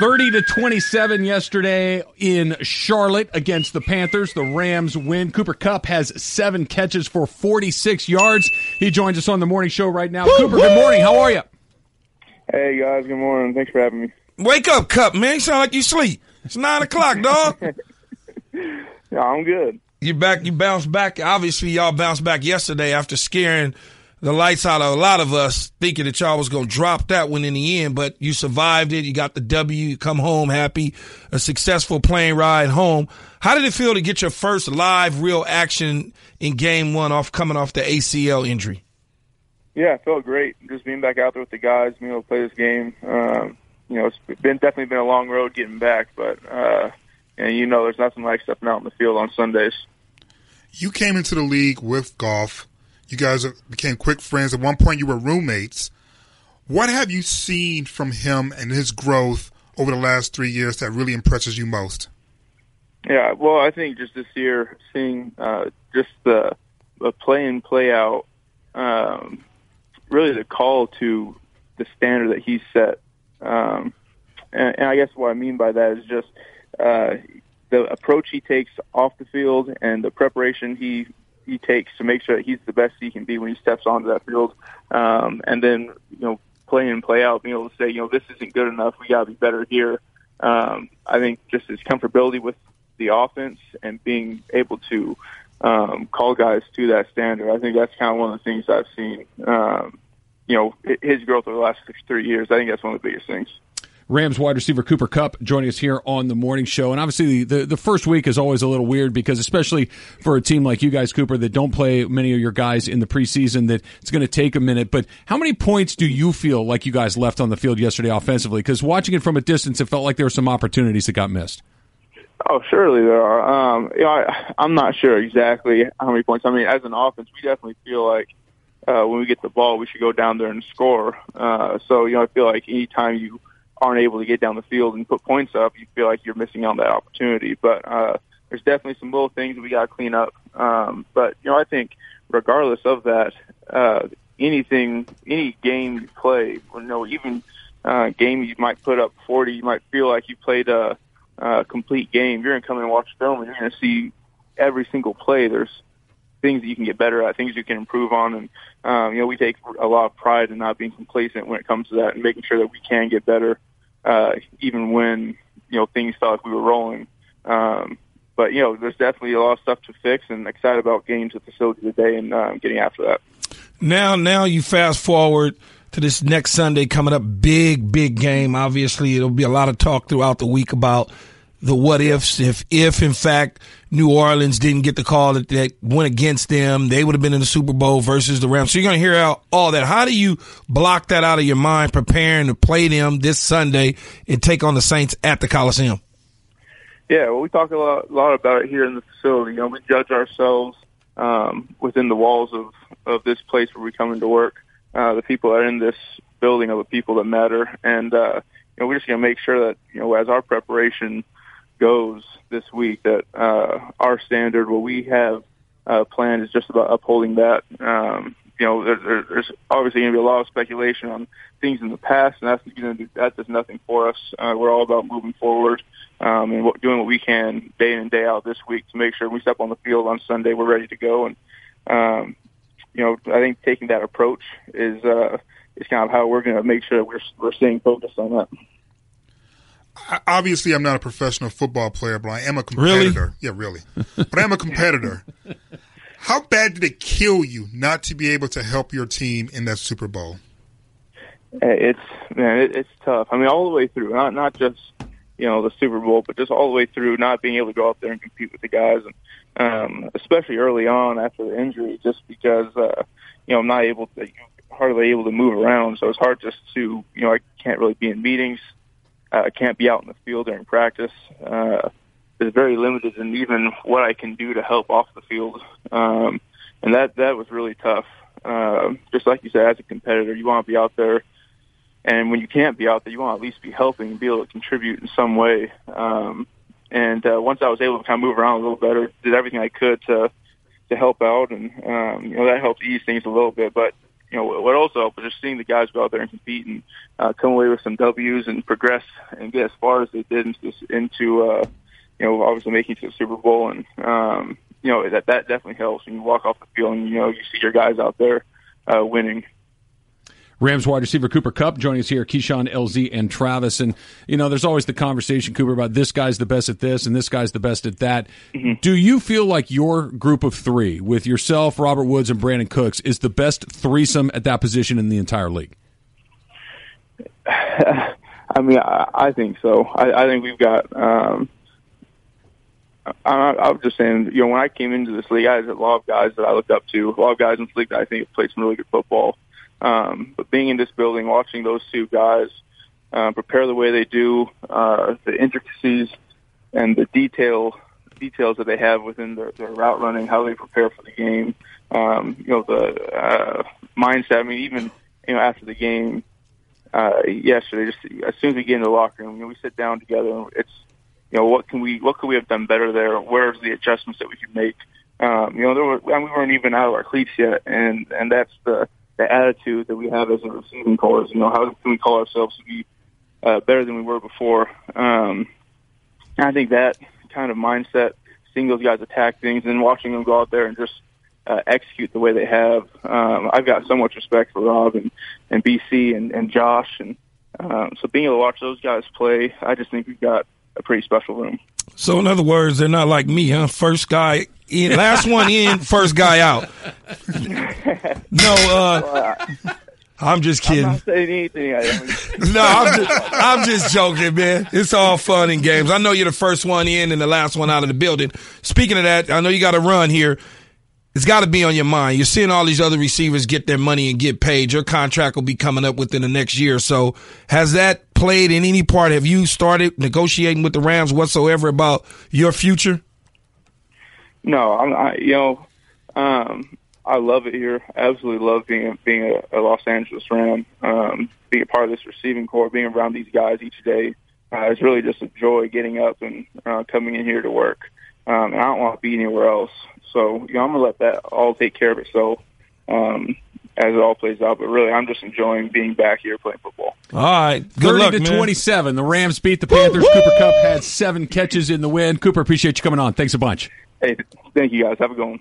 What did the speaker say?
30 to 27 yesterday in Charlotte against the Panthers. The Rams win. Cooper Kupp has seven catches for 46 yards. He joins us on the morning show right now. Cooper, good morning. How are you? Hey guys, good morning. Thanks for having me. Wake up, Kupp, man. You sound like you sleep. It's nine o'clock, dog. Yeah, I'm good. you back. You bounced back. Obviously, y'all bounced back yesterday after scaring the lights out of a lot of us, thinking that y'all was gonna drop that one in the end. But you survived it. You got the W. You come home happy. A successful plane ride home. How did it feel to get your first live, real action in Game One off coming off the ACL injury? Yeah, it felt great just being back out there with the guys, being able to play this game. Um, you know, it's been definitely been a long road getting back, but uh, and you know, there's nothing like stepping out in the field on Sundays. You came into the league with Goff. You guys became quick friends. At one point, you were roommates. What have you seen from him and his growth over the last three years that really impresses you most? Yeah, well, I think just this year, seeing uh, just the, the play in, play out, um, really the call to the standard that he's set. Um, and, and I guess what I mean by that is just uh, the approach he takes off the field and the preparation he he takes to make sure that he's the best he can be when he steps onto that field. Um, and then you know, play in, play out, being able to say, you know, this isn't good enough. We got to be better here. Um, I think just his comfortability with the offense and being able to um, call guys to that standard. I think that's kind of one of the things I've seen. Um, you know, his growth over the last three years. I think that's one of the biggest things. Rams wide receiver Cooper Kupp joining us here on the morning show. And obviously, the, the first week is always a little weird because, especially for a team like you guys, Cooper, that don't play many of your guys in the preseason, that it's going to take a minute. But how many points do you feel like you guys left on the field yesterday offensively? Because watching it from a distance, it felt like there were some opportunities that got missed. Oh, surely there are. Um, you know, I, I'm not sure exactly how many points. I mean, as an offense, we definitely feel like uh, when we get the ball, we should go down there and score. Uh, so, you know, I feel like anytime you aren't able to get down the field and put points up, you feel like you're missing out on that opportunity. But uh, there's definitely some little things we got to clean up. Um, but you know, I think regardless of that, uh, anything, any game you play, you know, even uh, game you might put up 40, you might feel like you played a, a complete game. You're gonna come and watch film, and you're gonna see every single play. There's things that you can get better at, things you can improve on, and um, you know, we take a lot of pride in not being complacent when it comes to that, and making sure that we can get better, uh, even when you know things felt like we were rolling. Um, but you know, there's definitely a lot of stuff to fix, and excited about getting to the facility today and um, getting after that. Now, now you fast forward to this next Sunday coming up, big, big game. Obviously, it'll be a lot of talk throughout the week about the what ifs. If, if in fact New Orleans didn't get the call that, that went against them, they would have been in the Super Bowl versus the Rams. So you're going to hear out all that. How do you block that out of your mind, preparing to play them this Sunday and take on the Saints at the Coliseum? Yeah, well, we talk a lot, a lot about it here in the facility. You know, we judge ourselves um, within the walls of, of this place where we come into work. Uh, the people that are in this building are the people that matter, and uh, you know, we're just going to make sure that you know, as our preparation goes this week, that uh, our standard, what we have uh, planned, is just about upholding that. Um, you know, there, there, there's obviously going to be a lot of speculation on things in the past, and that's that does nothing for us. Uh, we're all about moving forward um, and what, doing what we can day in and day out this week to make sure when we step on the field on Sunday, we're ready to go. And um, you know, I think taking that approach is uh, is kind of how we're going to make sure that we're we're staying focused on that. I- Obviously, I'm not a professional football player, but I am a competitor. Really? Yeah, really. But I am a competitor. How bad did it kill you not to be able to help your team in that Super Bowl? It's man, it's tough. I mean, all the way through, not not just you know the Super Bowl, but just all the way through, not being able to go out there and compete with the guys, and um, especially early on after the injury, just because uh, you know I'm not able to hardly able to move around, so it's hard just to you know I can't really be in meetings, uh, I can't be out in the field during practice. Uh, is very limited in even what I can do to help off the field, um, and that that was really tough. Uh, just like you said, as a competitor, you want to be out there and when you can't be out there, you want to at least be helping and be able to contribute in some way. Um, and uh, once I was able to kind of move around a little better, did everything I could to to help out, and um, you know that helped ease things a little bit. But you know, what also helped was just seeing the guys go out there and compete and uh, come away with some W's and progress and get as far as they did into, into uh, you know, obviously making it to the Super Bowl. And, um, you know, that, that definitely helps when you walk off the field and, you know, you see your guys out there uh, winning. Rams wide receiver Cooper Kupp joining us here, Keyshawn, LZ, and Travis. And, you know, there's always the conversation, Cooper, about this guy's the best at this and this guy's the best at that. Mm-hmm. Do you feel like your group of three, with yourself, Robert Woods, and Brandin Cooks, is the best threesome at that position in the entire league? I mean, I, I think so. I, I think we've got. Um, I, I was just saying, you know, when I came into this league, I had a lot of guys that I looked up to, a lot of guys in this league that I think have played some really good football. Um, but being in this building, watching those two guys uh, prepare the way they do, uh, the intricacies and the detail details that they have within their, their route running, how they prepare for the game, um, you know, the uh, mindset. I mean, even you know after the game uh, yesterday, just as soon as we get in the locker room, you know, we sit down together. And it's you know what can we what could we have done better there? Where's the adjustments that we can make? Um, you know, there were, and we weren't even out of our cleats yet, and and that's the the attitude that we have as a receiving corps. You know, how can we call ourselves to be uh, better than we were before? Um, I think that kind of mindset, seeing those guys attack things and watching them go out there and just uh, execute the way they have. Um, I've got so much respect for Rob and, and BC and, and Josh. And um, so being able to watch those guys play, I just think we've got a pretty special room. So in other words, they're not like me, huh? First guy in, last one in, first guy out. No, uh, I'm just kidding. I'm not saying anything. no, I'm just, I'm just joking, man. It's all fun and games. I know you're the first one in and the last one out of the building. Speaking of that, I know you got to run here. It's got to be on your mind. You're seeing all these other receivers get their money and get paid. Your contract will be coming up within the next year. So has that played in any part? Have you started negotiating with the Rams whatsoever about your future? No, I'm. I, you know, um, I love it here. Absolutely love being being a, a Los Angeles Ram, um, being a part of this receiving corps, being around these guys each day. Uh, it's really just a joy getting up and uh, coming in here to work. Um, and I don't want to be anywhere else. So, you know, I'm gonna let that all take care of itself um, as it all plays out. But really, I'm just enjoying being back here playing football. All right, good Thirty luck, to man. twenty-seven. The Rams beat the Panthers. Cooper Kupp had seven catches in the win. Cooper, appreciate you coming on. Thanks a bunch. Hey, thank you guys. Have a good one.